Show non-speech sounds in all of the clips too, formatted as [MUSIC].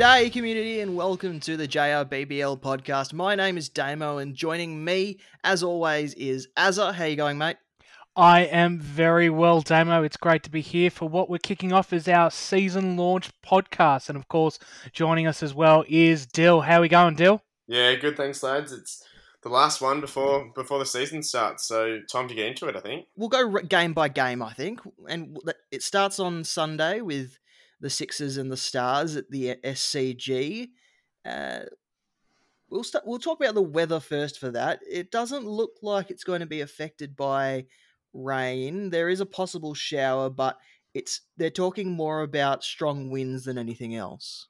G'day, community, and welcome to the JRBBL podcast. My name is Damo, and joining me, as always, is Azza. How you going, mate? I am very well, Damo. It's great to be here for what we're kicking off is our season launch podcast. And of course, joining us as well is Dill. How are we going, Dill? Yeah, good. Thanks, lads. It's the last one before before the season starts, so time to get into it. I think we'll go game by game. I think, and it starts on Sunday with the Sixers and the Stars at the SCG. Uh, we'll start. We'll talk about the weather first for that. It doesn't look like it's going to be affected by rain. There is a possible shower, but it's they're talking more about strong winds than anything else.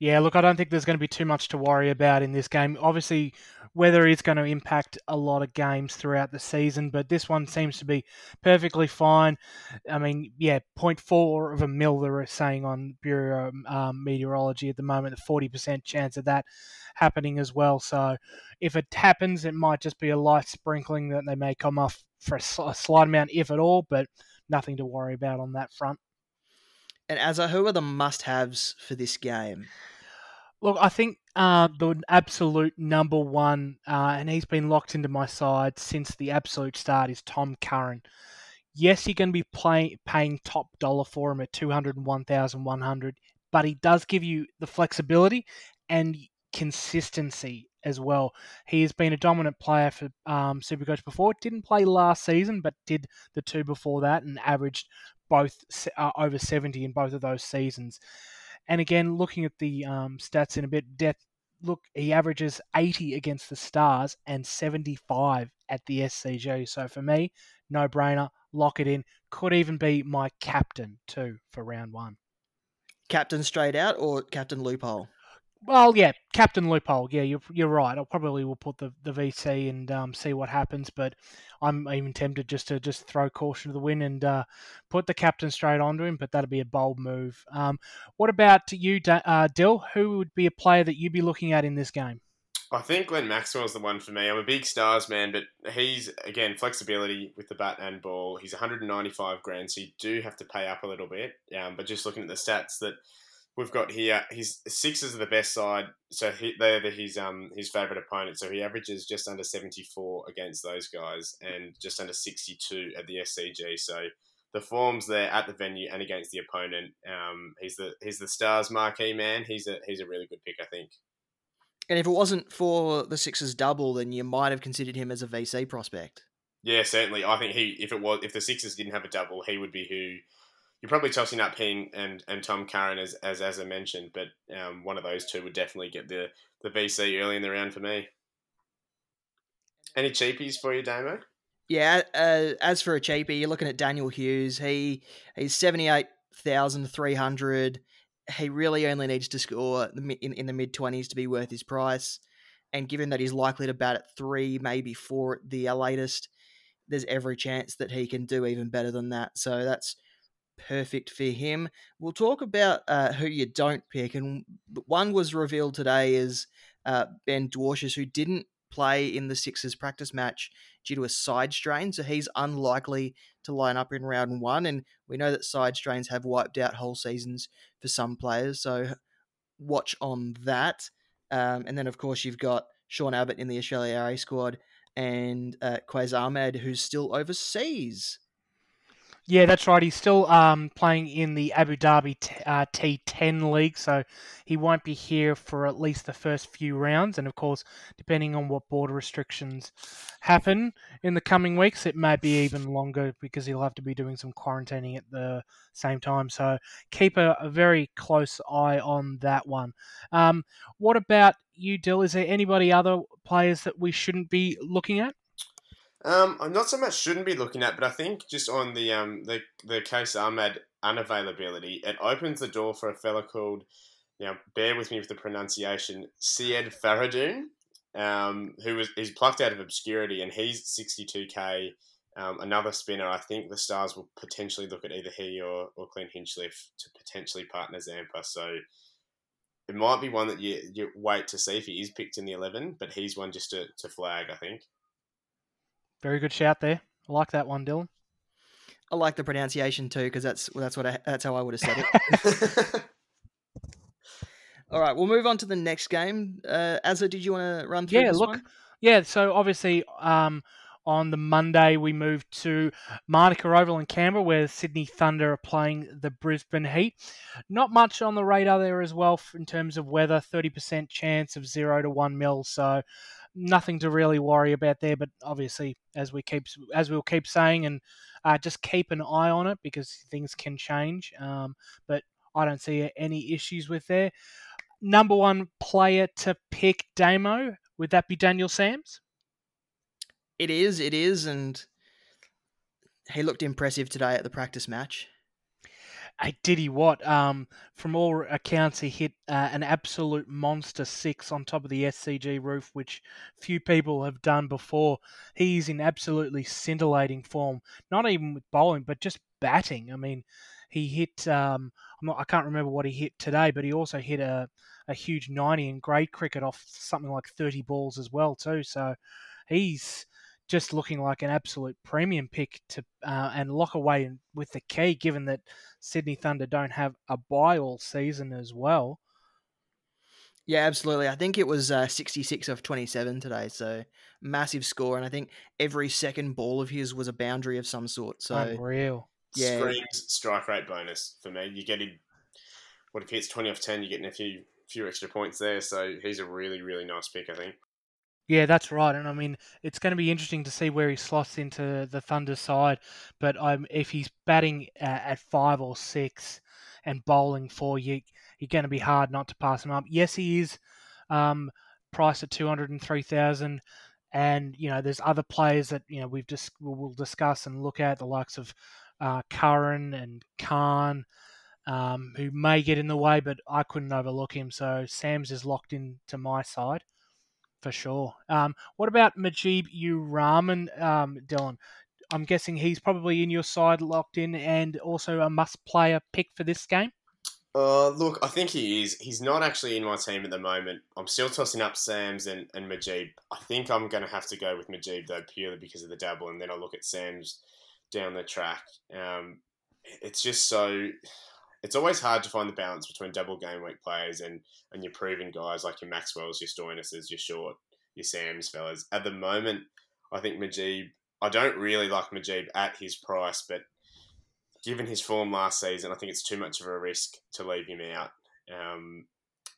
Yeah, look, I don't think there's going to be too much to worry about in this game. Obviously, weather is going to impact a lot of games throughout the season, but this one seems to be perfectly fine. I mean, yeah, 0.4 of a mil they're saying on Bureau um, Meteorology at the moment, a 40% chance of that happening as well. So if it happens, it might just be a light sprinkling that they may come off for a, a slight amount, if at all, but nothing to worry about on that front. And Azza, who are the must-haves for this game? Look, I think uh, the absolute number one, uh, and he's been locked into my side since the absolute start, is Tom Curran. Yes, you're going to be play, paying top dollar for him at two hundred and one thousand one hundred, but he does give you the flexibility and consistency as well. He has been a dominant player for um, Supercoach before. Didn't play last season, but did the two before that and averaged both uh, over 70 in both of those seasons. And again, looking at the um, stats in a bit, depth, look, he averages 80 against the Stars and 75 at the SCG. So for me, no brainer, lock it in. Could even be my captain too for round one. Captain straight out or captain loophole? Well, yeah, Captain Loophole. Yeah, you're you're right. I probably will put the, the VC and um, see what happens, but I'm even tempted just to just throw caution to the wind and uh, put the captain straight onto him. But that'd be a bold move. Um, what about you, uh, Dill? Who would be a player that you'd be looking at in this game? I think Glenn Maxwell's the one for me. I'm a big stars man, but he's again flexibility with the bat and ball. He's 195 grand, so you do have to pay up a little bit. Um, but just looking at the stats that we've got here. His Sixers are the best side, so he, they're the, his um his favourite opponent. So he averages just under seventy four against those guys, and just under sixty two at the SCG. So the forms there at the venue and against the opponent. Um, he's the he's the Stars marquee man. He's a he's a really good pick, I think. And if it wasn't for the Sixers double, then you might have considered him as a VC prospect. Yeah, certainly. I think he if it was if the Sixers didn't have a double, he would be who you're probably tossing up Ping and, and Tom Curran as, as as I mentioned, but um, one of those two would definitely get the, the VC early in the round for me. Any cheapies for you, Damo? Yeah, uh, as for a cheapie, you're looking at Daniel Hughes. He he's seventy eight thousand three hundred. He really only needs to score in, in the mid twenties to be worth his price. And given that he's likely to bat at three, maybe four at the latest, there's every chance that he can do even better than that. So that's perfect for him. We'll talk about uh, who you don't pick, and one was revealed today is uh, Ben Dwarshuis, who didn't play in the Sixers practice match due to a side strain, so he's unlikely to line up in round one. And we know that side strains have wiped out whole seasons for some players, so watch on that. Um, and then, of course, you've got Sean Abbott in the Australia A squad and uh, Qais Ahmed, who's still overseas. Yeah, that's right. He's still um, playing in the Abu Dhabi t- uh, T10 league, so he won't be here for at least the first few rounds. And of course, depending on what border restrictions happen in the coming weeks, it may be even longer because he'll have to be doing some quarantining at the same time. So keep a, a very close eye on that one. Um, what about you, Dill? Is there anybody other players that we shouldn't be looking at? Um, I'm not so much shouldn't be looking at, but I think just on the um the the Qais Ahmed unavailability, it opens the door for a fella called, you know, bear with me with the pronunciation, Syed Fahrudin, um, who was he's plucked out of obscurity, and he's 62k. Um, another spinner, I think the Stars will potentially look at either he or, or Clint Hinchliffe to potentially partner Zampa. So it might be one that you, you wait to see if he is picked in the 11, but he's one just to, to flag, I think. Very good shout there. I like that one, Dylan. I like the pronunciation too because that's that's what I, that's how I would have said it. [LAUGHS] [LAUGHS] All right, we'll move on to the next game. Uh, Azza, did you want to run through Yeah, look, one? Yeah, so obviously um, on the Monday we moved to Manuka Oval in Canberra where Sydney Thunder are playing the Brisbane Heat. Not much on the radar there as well in terms of weather, 30% chance of 0 to 1 mil, so nothing to really worry about there, but obviously as we keep as we'll keep saying and uh, just keep an eye on it because things can change. Um, but I don't see any issues with there. Number one player to pick Damo would that be Daniel Sams? It is, it is, and he looked impressive today at the practice match. Hey, did he what? Um, from all accounts, he hit uh, an absolute monster six on top of the SCG roof, which few people have done before. He's in absolutely scintillating form, not even with bowling, but just batting. I mean, he hit. Um, not, I can't remember what he hit today, but he also hit a, a huge 90 in grade cricket off something like 30 balls as well too. So he's just looking like an absolute premium pick to uh, and lock away with the key, given that Sydney Thunder don't have a buy all season as well. Yeah, absolutely. I think it was uh, 66 of 27 today, so massive score. And I think every second ball of his was a boundary of some sort. So Unreal. Yeah. Screams strike rate bonus for me. You get him. What if he hits twenty off ten? You're getting a few few extra points there. So he's a really really nice pick. I think. Yeah, that's right. And I mean, it's going to be interesting to see where he slots into the Thunder side. But um, if he's batting uh, at five or six and bowling four, you, you're going to be hard not to pass him up. Yes, he is um, priced at 203000 And, you know, there's other players that, you know, we've just, we'll discuss and look at, the likes of uh, Curran and Khan. Um, who may get in the way, but I couldn't overlook him. So Sams is locked in to my side for sure. Um, what about Mujeeb Ur Rahman, um, Dylan? I'm guessing he's probably in your side, locked in, and also a must-player pick for this game. Uh, look, I think he is. He's not actually in my team at the moment. I'm still tossing up Sams and, and Mujeeb. I think I'm going to have to go with Mujeeb, though, purely because of the double, and then I'll look at Sams down the track. Um, it's just so. It's always hard to find the balance between double game week players and, and your proven guys like your Maxwells, your Stoinises, your Short, your Sams fellas. At the moment, I think Mujeeb. I don't really like Mujeeb at his price, but given his form last season, I think it's too much of a risk to leave him out. Um,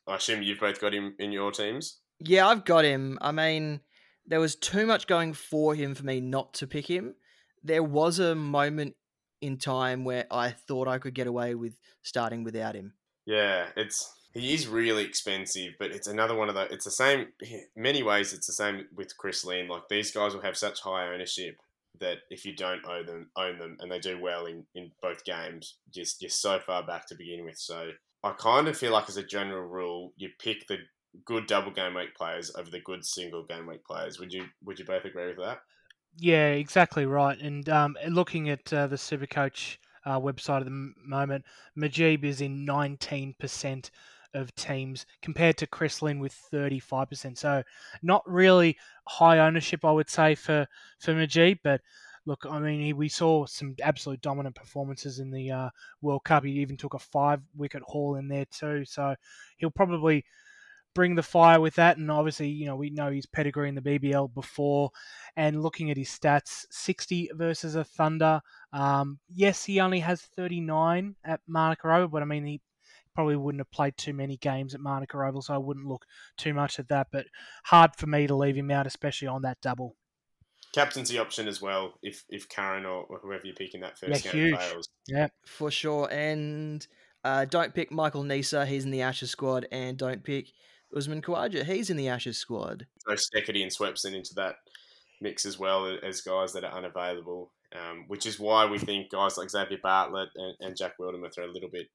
I assume you've both got him in your teams. Yeah, I've got him. I mean, there was too much going for him for me not to pick him. There was a moment in time where I thought I could get away with starting without him. Yeah, it's he is really expensive, but it's another one of the. It's the same. Many ways, it's the same with Chris Lynn. Like these guys will have such high ownership that if you don't own them, own them, and they do well in, in both games, just you're so far back to begin with. So I kind of feel like, as a general rule, you pick the good double game week players over the good single game week players. Would you Would you both agree with that? Yeah, exactly right. And um, looking at uh, the Supercoach uh, website at the moment, Mujeeb is in 19% of teams compared to Chris Lynn with 35%. So not really high ownership, I would say, for, for Mujeeb. But look, I mean, he, we saw some absolute dominant performances in the uh, World Cup. He even took a five wicket haul in there too. So he'll probably bring the fire with that. And obviously, you know, we know his pedigree in the BBL before. And looking at his stats, 60 versus a Thunder. Um, yes, he only has 39 at Manuka Oval, but I mean, he probably wouldn't have played too many games at Manuka Oval, so I wouldn't look too much at that. But hard for me to leave him out, especially on that double. Captaincy option as well, if if Curran or, or whoever you pick in that first Yeah, game huge. fails. Yeah. For sure. And uh, don't pick Michael Neser, he's in the Ashes squad. And don't pick Usman Khawaja, he's in the Ashes squad. So Steketee and Swepson into that mix as well as guys that are unavailable, um, which is why we think guys like Xavier Bartlett and, and Jack Wildermuth are a little bit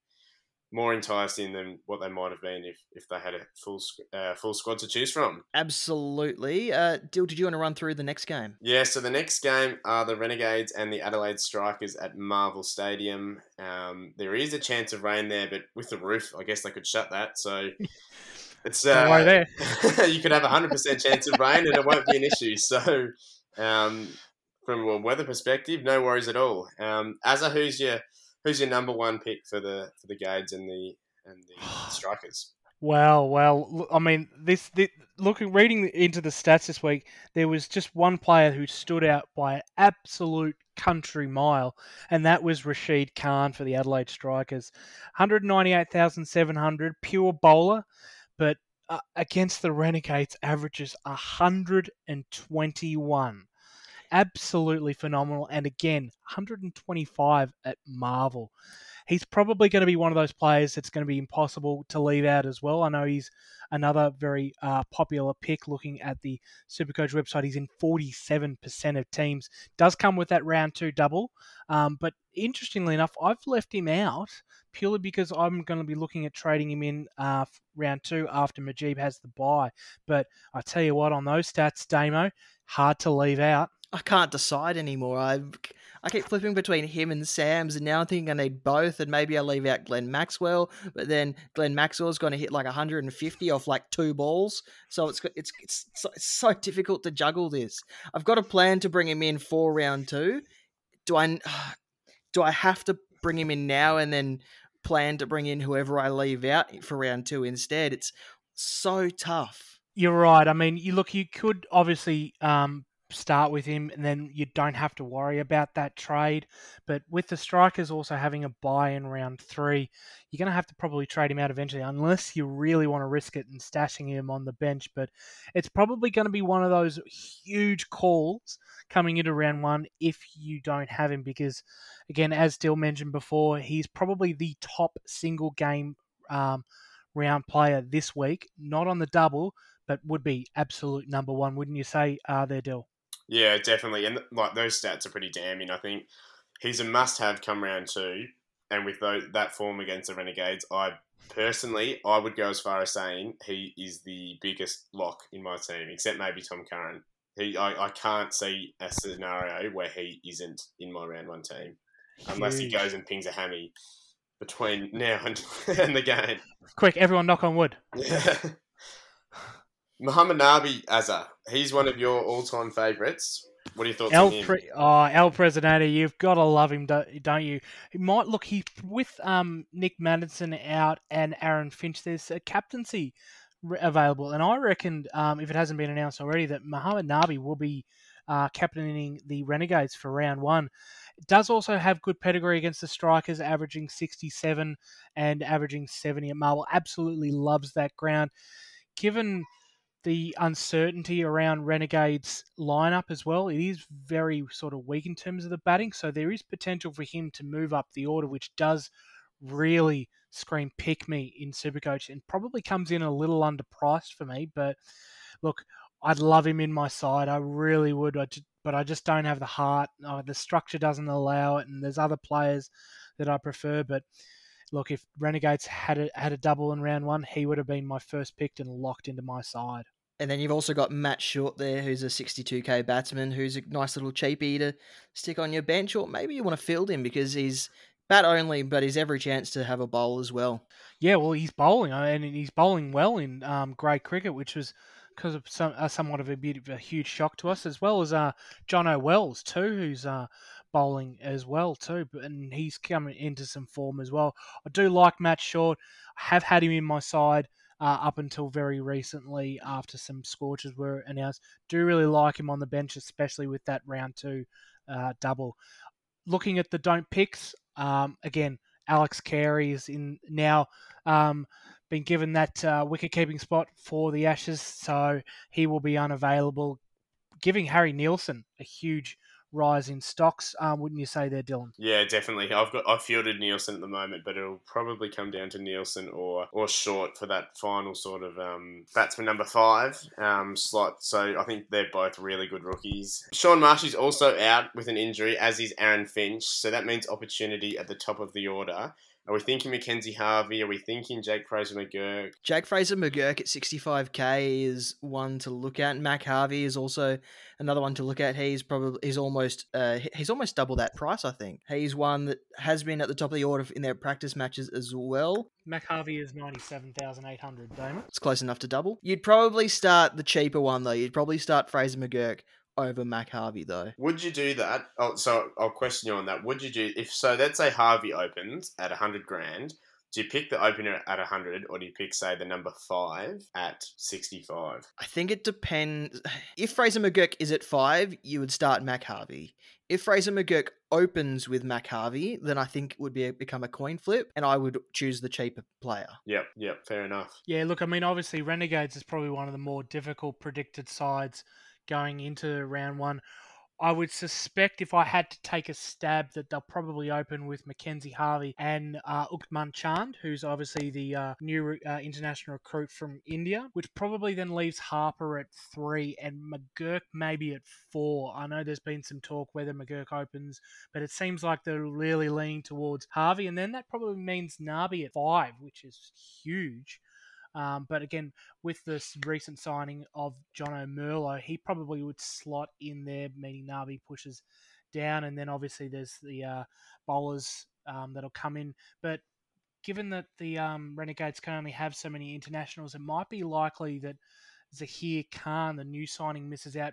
more enticing than what they might have been if, if they had a full uh, full squad to choose from. Absolutely. Uh, Dill, did you want to run through the next game? Yeah, so the next game are the Renegades and the Adelaide Strikers at Marvel Stadium. Um, there is a chance of rain there, but with the roof, I guess they could shut that. So [LAUGHS] it's uh, there. [LAUGHS] you could have a hundred percent chance of rain, and it won't be an issue. So, um, from a weather perspective, no worries at all. Um, Azza, who's your who's your number one pick for the for the Gades and the and the [SIGHS] Strikers? Well, well, I mean, this, this looking reading into the stats this week, there was just one player who stood out by an absolute country mile, and that was Rashid Khan for the Adelaide Strikers. 198,700, pure bowler, but uh, against the Renegades averages 121. Absolutely phenomenal. And again, 125 at Marvel he's probably going to be one of those players that's going to be impossible to leave out as well. I know he's another very uh, popular pick looking at the Supercoach website. He's in 47% of teams. Does come with that round two double. Um, but interestingly enough, I've left him out purely because I'm going to be looking at trading him in uh, round two after Mujeeb has the buy. But I tell you what, on those stats, Damo, hard to leave out. I can't decide anymore. I I keep flipping between him and Sams, and now I'm thinking I need both, and maybe I leave out Glenn Maxwell, but then Glenn Maxwell's going to hit like 150 off like two balls, so it's it's it's so, it's so [LAUGHS] difficult to juggle this. I've got a plan to bring him in for round two. Do I [SIGHS] do I have to bring him in now and then plan to bring in whoever I leave out for round two instead? It's so tough. You're right. I mean, you look. You could obviously um, start with him, and then you don't have to worry about that trade. But with the strikers also having a buy in round three, you're going to have to probably trade him out eventually, unless you really want to risk it and stashing him on the bench. But it's probably going to be one of those huge calls coming into round one if you don't have him, because again, as Dill mentioned before, he's probably the top single game um, round player this week, not on the double. But would be absolute number one, wouldn't you say, uh, there, Dill? Yeah, definitely. And like those stats are pretty damning. I think he's a must-have come round two, and with those, that form against the Renegades, I personally I would go as far as saying he is the biggest lock in my team, except maybe Tom Curran. He, I, I can't see a scenario where he isn't in my round one team, unless he goes and pings a hammy between [LAUGHS] now and, and the game. Quick, everyone, knock on wood. Yeah. [LAUGHS] Muhammad Nabi Azza, he's one of your all-time favourites. What are your thoughts El on him? Pre- oh, El Presidente, you've got to love him, don't you? He might look he with um, Nick Maddinson out and Aaron Finch. There's a captaincy available, and I reckon um, if it hasn't been announced already, that Muhammad Nabi will be uh, captaining the Renegades for round one. Does also have good pedigree against the strikers, averaging 67 and averaging 70 at Marvel. Absolutely loves that ground. Given the uncertainty around Renegades lineup as well. It is very sort of weak in terms of the batting, so there is potential for him to move up the order, which does really scream pick me in Supercoach and probably comes in a little underpriced for me. But look, I'd love him in my side. I really would. I just, but I just don't have the heart. Oh, the structure doesn't allow it, and there's other players that I prefer. But look, if Renegades had a, had a double in round one, he would have been my first picked and locked into my side. And then you've also got Matt Short there, who's a 62k batsman, who's a nice little cheapie to stick on your bench, or maybe you want to field him because he's bat only, but he's every chance to have a bowl as well. Yeah, well, he's bowling, and he's bowling well in um, cricket, which was because of some uh, somewhat of a bit of a huge shock to us, as well as uh, John O'Wells too, who's uh, bowling as well too, and he's coming into some form as well. I do like Matt Short. I have had him in my side uh, up until very recently after some scorches were announced. Do really like him on the bench, especially with that round two uh, double. Looking at the don't picks, um, again, Alex Carey is in now um, been given that uh, wicket keeping spot for the Ashes, so he will be unavailable, giving Harry Nielsen a huge rise in stocks, um, wouldn't you say there, Dylan? Yeah, definitely. I've got I've fielded Nielsen at the moment, but it'll probably come down to Nielsen or or Short for that final sort of um, batsman number five um, slot. So I think they're both really good rookies. Shaun Marsh is also out with an injury, as is Aaron Finch. So that means opportunity at the top of the order. Are we thinking Mackenzie Harvey? Are we thinking Jake Fraser McGurk? Jake Fraser McGurk at 65k is one to look at. Mac Harvey is also another one to look at. He's probably he's almost uh, he's almost double that price. I think he's one that has been at the top of the order in their practice matches as well. Mac Harvey is ninety seven thousand eight hundred. Damon, it's close enough to double. You'd probably start the cheaper one though. You'd probably start Fraser McGurk over Mac Harvey though. Would you do that? Oh, so I'll question you on that. Would you do if so? Let's say Harvey opens at hundred grand. Do you pick the opener at 100 or do you pick, say, the number five at 65? I think it depends. [SIGHS] If Fraser McGurk is at five, you would start Mac Harvey. If Fraser McGurk opens with Mac Harvey, then I think it would be become a coin flip, and I would choose the cheaper player. Yep, yep, fair enough. Yeah, look, I mean, obviously, Renegades is probably one of the more difficult predicted sides going into round one. I would suspect if I had to take a stab that they'll probably open with Mackenzie Harvey and uh, Unmukt Chand, who's obviously the uh, new uh, international recruit from India, which probably then leaves Harper at three and McGurk maybe at four. I know there's been some talk whether McGurk opens, but it seems like they're really leaning towards Harvey, and then that probably means Nabi at five, which is huge. Um, but again, with this recent signing of John O'Merlo, he probably would slot in there, meaning Nabi pushes down, and then obviously there's the uh, bowlers um, that'll come in. But given that the um, Renegades can only have so many internationals, it might be likely that Zahir Khan, the new signing, misses out.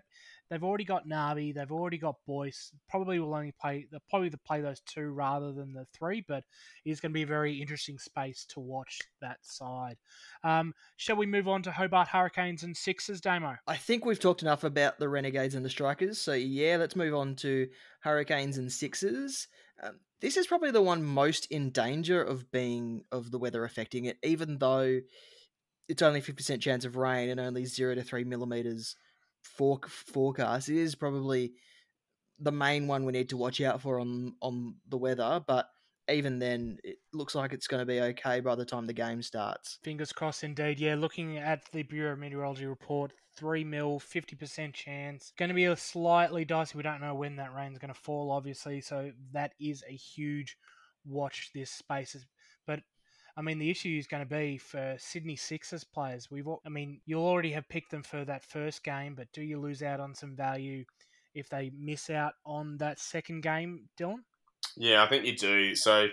They've already got Nabi, they've already got Boyce. Probably will only play they'll probably play those two rather than the three, but it is going to be a very interesting space to watch that side. Um, shall we move on to Hobart Hurricanes and Sixers, Damo? I think we've talked enough about the Renegades and the Strikers, so yeah, let's move on to Hurricanes and Sixers. Um, this is probably the one most in danger of being of the weather affecting it, even though it's only 50% chance of rain and only 0 to 3 millimeters for, forecast. Is probably the main one we need to watch out for on on the weather, but even then, it looks like it's going to be okay by the time the game starts. Fingers crossed, indeed. Yeah, looking at the Bureau of Meteorology report, 3 mil, 50% chance. Going to be a slightly dicey. We don't know when that rain's going to fall, obviously, so that is a huge watch this space. But I mean, the issue is going to be for Sydney Sixers players. We've, I mean, you'll already have picked them for that first game, but do you lose out on some value if they miss out on that second game, Dylan? Yeah, I think you do. So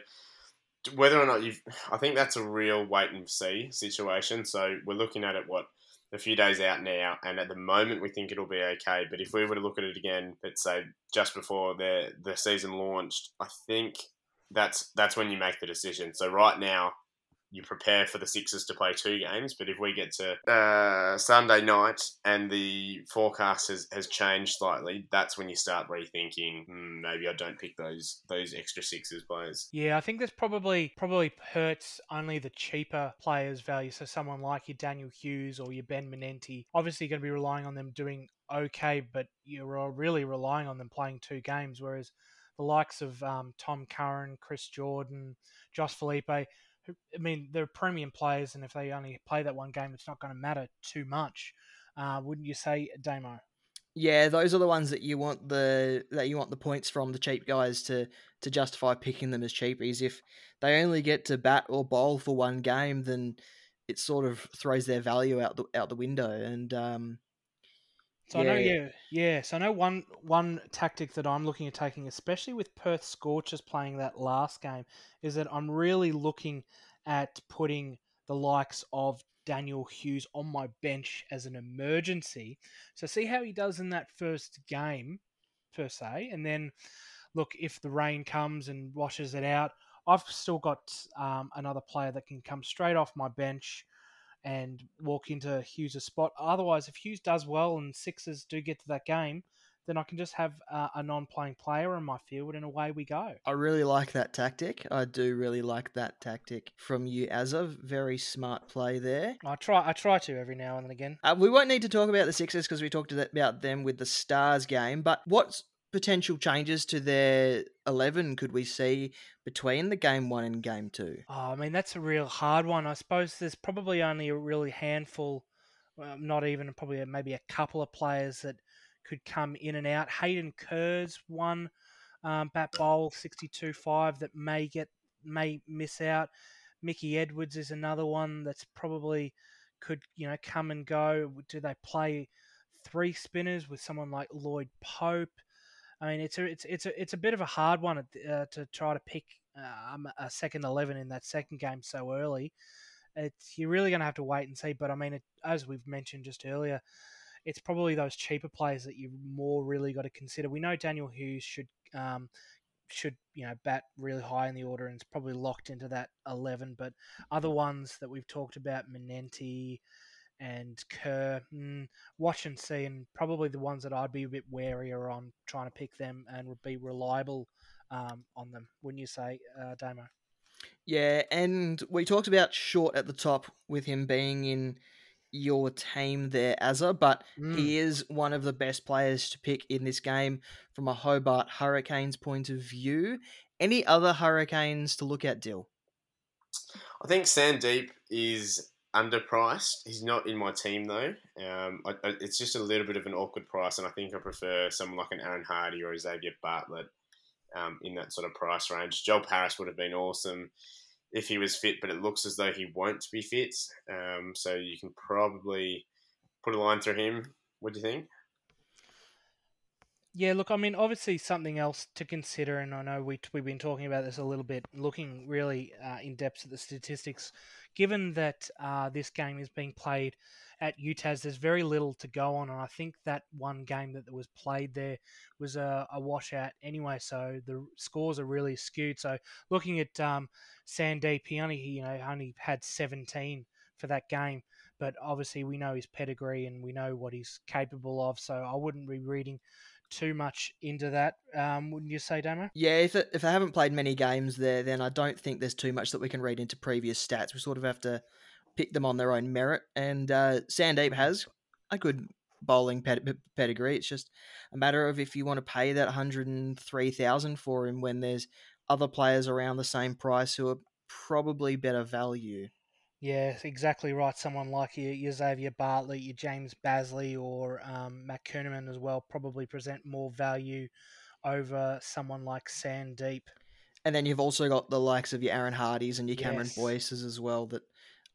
whether or not you've, [SIGHS] I think that's a real wait and see situation. So we're looking at it what a few days out now, and at the moment we think it'll be okay. But if we were to look at it again, let's say just before the the season launched, I think that's that's when you make the decision. So right now, you prepare for the Sixers to play two games. But if we get to uh, Sunday night and the forecast has, has changed slightly, that's when you start rethinking. Hmm, maybe I don't pick those those extra Sixers players. Yeah, I think this probably probably hurts only the cheaper players' value. So someone like your Daniel Hughes or your Ben Manenti, obviously going to be relying on them doing okay, but you're really relying on them playing two games. Whereas the likes of um, Tom Curran, Chris Jordan, Josh I mean, they're premium players, and if they only play that one game, it's not going to matter too much. Uh, wouldn't you say, Damo? Yeah, those are the ones that you want the that you want the points from the cheap guys to to justify picking them as cheapies. If they only get to bat or bowl for one game, then it sort of throws their value out the out the window. And um, so yeah. I know, yeah, yeah. So I know one one tactic that I'm looking at taking, especially with Perth Scorchers playing that last game, is that I'm really looking at putting the likes of Daniel Hughes on my bench as an emergency. So see how he does in that first game, per se, and then look if the rain comes and washes it out. I've still got um, another player that can come straight off my bench and walk into Hughes' spot. Otherwise, if Hughes does well and Sixers do get to that game, then I can just have uh, a non-playing player in my field, and away we go. I really like that tactic. I do really like that tactic from you, as a very smart play there. I try. I try to every now and again. Uh, we won't need to talk about the Sixers because we talked about them with the Stars game. But what's potential changes to their 11 could we see between the game one and game two? Oh, I mean, that's a real hard one. I suppose there's probably only a really handful, well, not even probably maybe a couple of players that could come in and out. Hayden Kerr's one um, bat bowl 62-5 that may get may miss out. Mickey Edwards is another one that's probably could you know come and go. Do they play three spinners with someone like Lloyd Pope? I mean, it's a it's it's a it's a bit of a hard one uh, to try to pick um, a second eleven in that second game so early. It's you're really going to have to wait and see. But I mean, it, as we've mentioned just earlier, it's probably those cheaper players that you've more really got to consider. We know Daniel Hughes should um, should you know bat really high in the order and it's probably locked into that eleven. But other ones that we've talked about, Manenti and Kerr, mm, watch and see, and probably the ones that I'd be a bit warier on trying to pick them and would be reliable um, on them. Wouldn't you say, uh, Damo? Yeah, and we talked about short at the top with him being in your team there, Azza, but Mm. he is one of the best players to pick in this game from a Hobart Hurricanes point of view. Any other Hurricanes to look at, Dill? I think Sandeep is underpriced. He's not in my team though. Um, I, I, it's just a little bit of an awkward price, and I think I prefer someone like an Aaron Hardy or a Xavier Bartlett um, in that sort of price range. Joel Paris would have been awesome if he was fit, but it looks as though he won't be fit. Um, so you can probably put a line through him. What do you think? Yeah, look, I mean, obviously something else to consider, and I know we we've been talking about this a little bit, looking really uh, in depth at the statistics. Given that uh, this game is being played at UTAS, there's very little to go on, and I think that one game that was played there was a, a washout anyway, so the scores are really skewed. So looking at um, Sandeep, he only you know only had 17 for that game, but obviously we know his pedigree and we know what he's capable of, so I wouldn't be reading too much into that, um, wouldn't you say, Damo? Yeah, if it, if they haven't played many games there, then I don't think there's too much that we can read into previous stats. We sort of have to pick them on their own merit. And uh, Sandeep has a good bowling ped- pedigree. It's just a matter of if you want to pay that 103,000 for him when there's other players around the same price who are probably better value. Yeah, exactly right. Someone like your, your Xavier Bartlett, your James Bazley, or um, Matt Kuhnemann as well probably present more value over someone like Sandeep. And then you've also got the likes of your Aaron Hardys and your Cameron Yes. Boyces as well that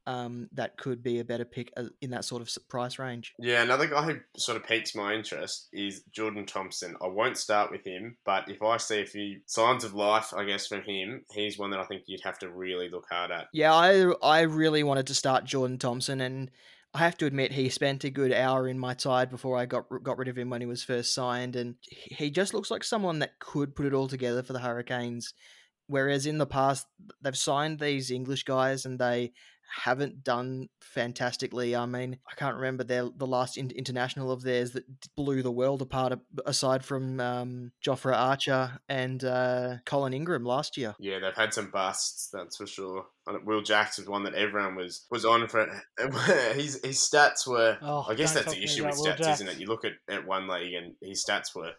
um, that could be a better pick uh, in that sort of price range. Yeah, another guy who sort of piques my interest is Jordan Thompson. I won't start with him, but if I see a few signs of life, I guess, from him, he's one that I think you'd have to really look hard at. Yeah, I I really wanted to start Jordan Thompson, and I have to admit he spent a good hour in my side before I got got rid of him when he was first signed, and he just looks like someone that could put it all together for the Hurricanes. Whereas in the past they've signed these English guys and they haven't done fantastically. I mean, I can't remember their the last in- international of theirs that blew the world apart, aside from um, Jofra Archer and uh, Colin Ingram last year. Yeah, they've had some busts, that's for sure. Will Jacks was one that everyone was was on for. [LAUGHS] his his stats were. Oh, I guess that's talk the issue with stats, Jacks. isn't it? You look at, at one league and his stats were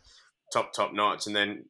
top top notch, and then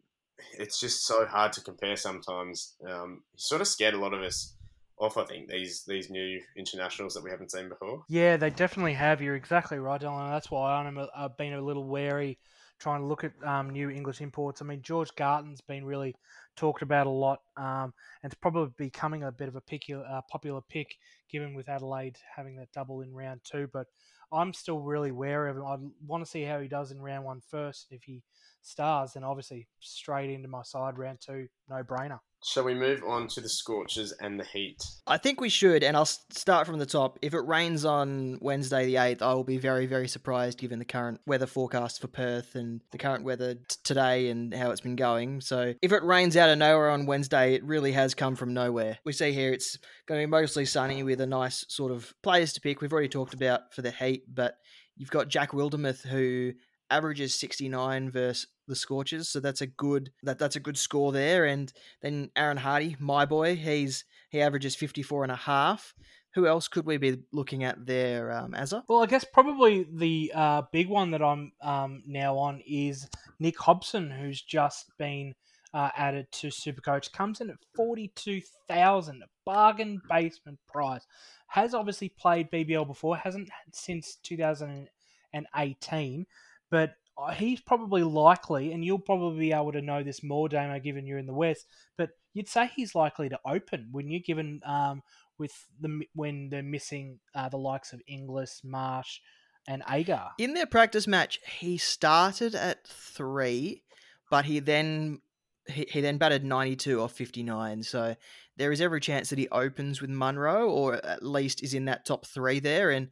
it's just so hard to compare sometimes. Um, he sort of scared a lot of us off. I think these these new internationals that we haven't seen before. Yeah, they definitely have. You're exactly right, Dylan. That's why I'm a, I've been a little wary trying to look at um, new English imports. I mean, George Garton's been really talked about a lot, um, and it's probably becoming a bit of a uh, popular pick, given with Adelaide having that double in round two. But I'm still really wary of him. I want to see how he does in round one first. If he stars, then obviously straight into my side round two, no brainer. Shall we move on to the Scorchers and the Heat? I think we should, and I'll start from the top. If it rains on Wednesday the 8th, I will be very, very surprised given the current weather forecast for Perth and the current weather t- today and how it's been going. So, if it rains out of nowhere on Wednesday, it really has come from nowhere. We see here it's going to be mostly sunny with a nice sort of players to pick. We've already talked about for the Heat, but you've got Jack Wildermuth who averages 69 versus the Scorchers, so that's a good that that's a good score there. And then Aaron Hardy, my boy, he's he averages 54 and a half. Who else could we be looking at there, um, Azza? Well, I guess probably the uh, big one that I'm um, now on is Nick Hobson, who's just been uh, added to Supercoach. Comes in at forty-two thousand, bargain basement price. Has obviously played BBL before, hasn't since 2018, but he's probably likely, and you'll probably be able to know this more, Damo, given you're in the West. But you'd say he's likely to open, wouldn't you? Given um, with the when they're missing uh, the likes of Inglis, Marsh, and Agar. In their practice match, he started at three, but he then he, he then batted 92 off 59. So there is every chance that he opens with Munro, or at least is in that top three there. And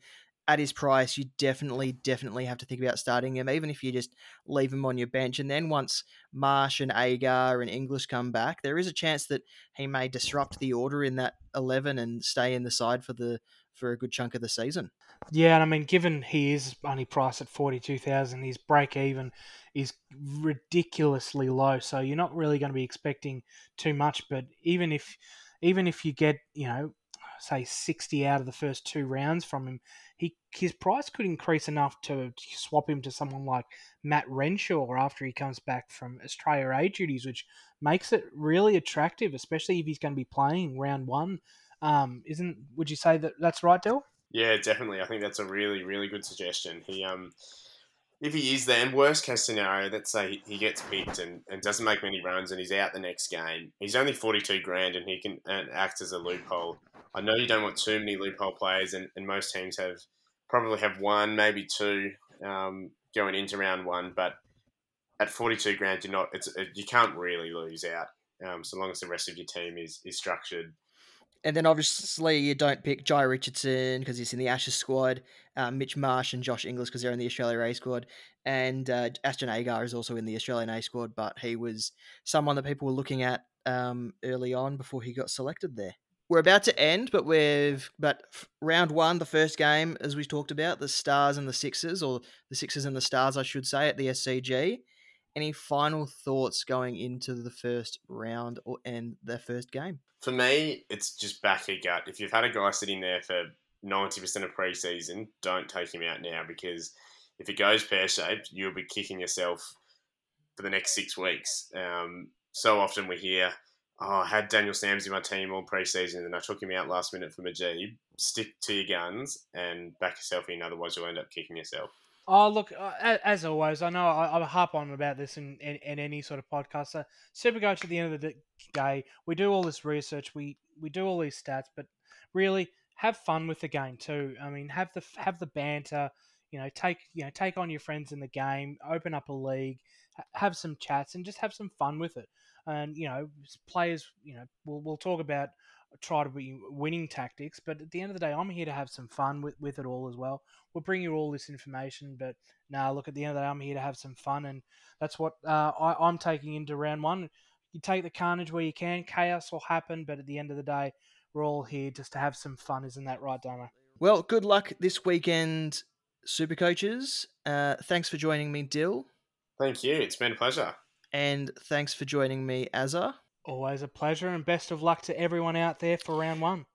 at his price, you definitely, definitely have to think about starting him, even if you just leave him on your bench. And then once Marsh and Agar and Inglis come back, there is a chance that he may disrupt the order in that eleven and stay in the side for the for a good chunk of the season. Yeah, and I mean, given he is only priced at forty two thousand, his break even is ridiculously low. So you're not really going to be expecting too much. But even if even if you get you know say 60 out of the first two rounds from him, he his price could increase enough to swap him to someone like Matt Renshaw after he comes back from Australia A duties, which makes it really attractive, especially if he's going to be playing round one. Um, isn't? Would you say that that's right, Del? Yeah, definitely. I think that's a really, really good suggestion. He um if he is there, worst case scenario, let's say he gets picked and, and doesn't make many runs and he's out the next game, he's only 42 grand and he can acts as a loophole. I know you don't want too many loophole players, and, and most teams have probably have one, maybe two um, going into round one, but at 42 grand, you're not, it's, you can't really lose out um, so long as the rest of your team is, is structured and then obviously you don't pick Jhye Richardson because he's in the Ashes squad, um, Mitch Marsh and Josh Inglis because they're in the Australia A squad, and uh, Ashton Agar is also in the Australian A squad, but he was someone that people were looking at um, early on before he got selected there. We're about to end, but we've but round one, the first game, as we talked about, the Stars and the Sixers, or the Sixers and the Stars, I should say, at the SCG. Any final thoughts going into the first round or and the first game? For me, it's just back your gut. If you've had a guy sitting there for ninety percent of preseason, don't take him out now because if it goes pear shaped, you'll be kicking yourself for the next six weeks. Um, so often we hear, "Oh, I had Daniel Sams in my team all preseason, and I took him out last minute for Mujeeb." Stick to your guns and back yourself in. Otherwise, you'll end up kicking yourself. Oh, look, uh, as always, I know I, I harp on about this in, in, in any sort of podcast. So, Supercoach, at the end of the day, we do all this research, we, we do all these stats, but really have fun with the game too. I mean, have the have the banter, you know, take you know take on your friends in the game, open up a league, have some chats, and just have some fun with it. And you know, players, you know, we'll we'll talk about try to be winning tactics. But at the end of the day, I'm here to have some fun with, with it all as well. We'll bring you all this information, but now nah, look, at the end of the day, I'm here to have some fun, and that's what uh, I, I'm taking into round one. You take the carnage where you can, chaos will happen, but at the end of the day, we're all here just to have some fun. Isn't that right, Damo? Well, good luck this weekend, super coaches. Uh, thanks for joining me, Dill. Thank you. It's been a pleasure. And thanks for joining me, Azza. Always a pleasure, and best of luck to everyone out there for round one.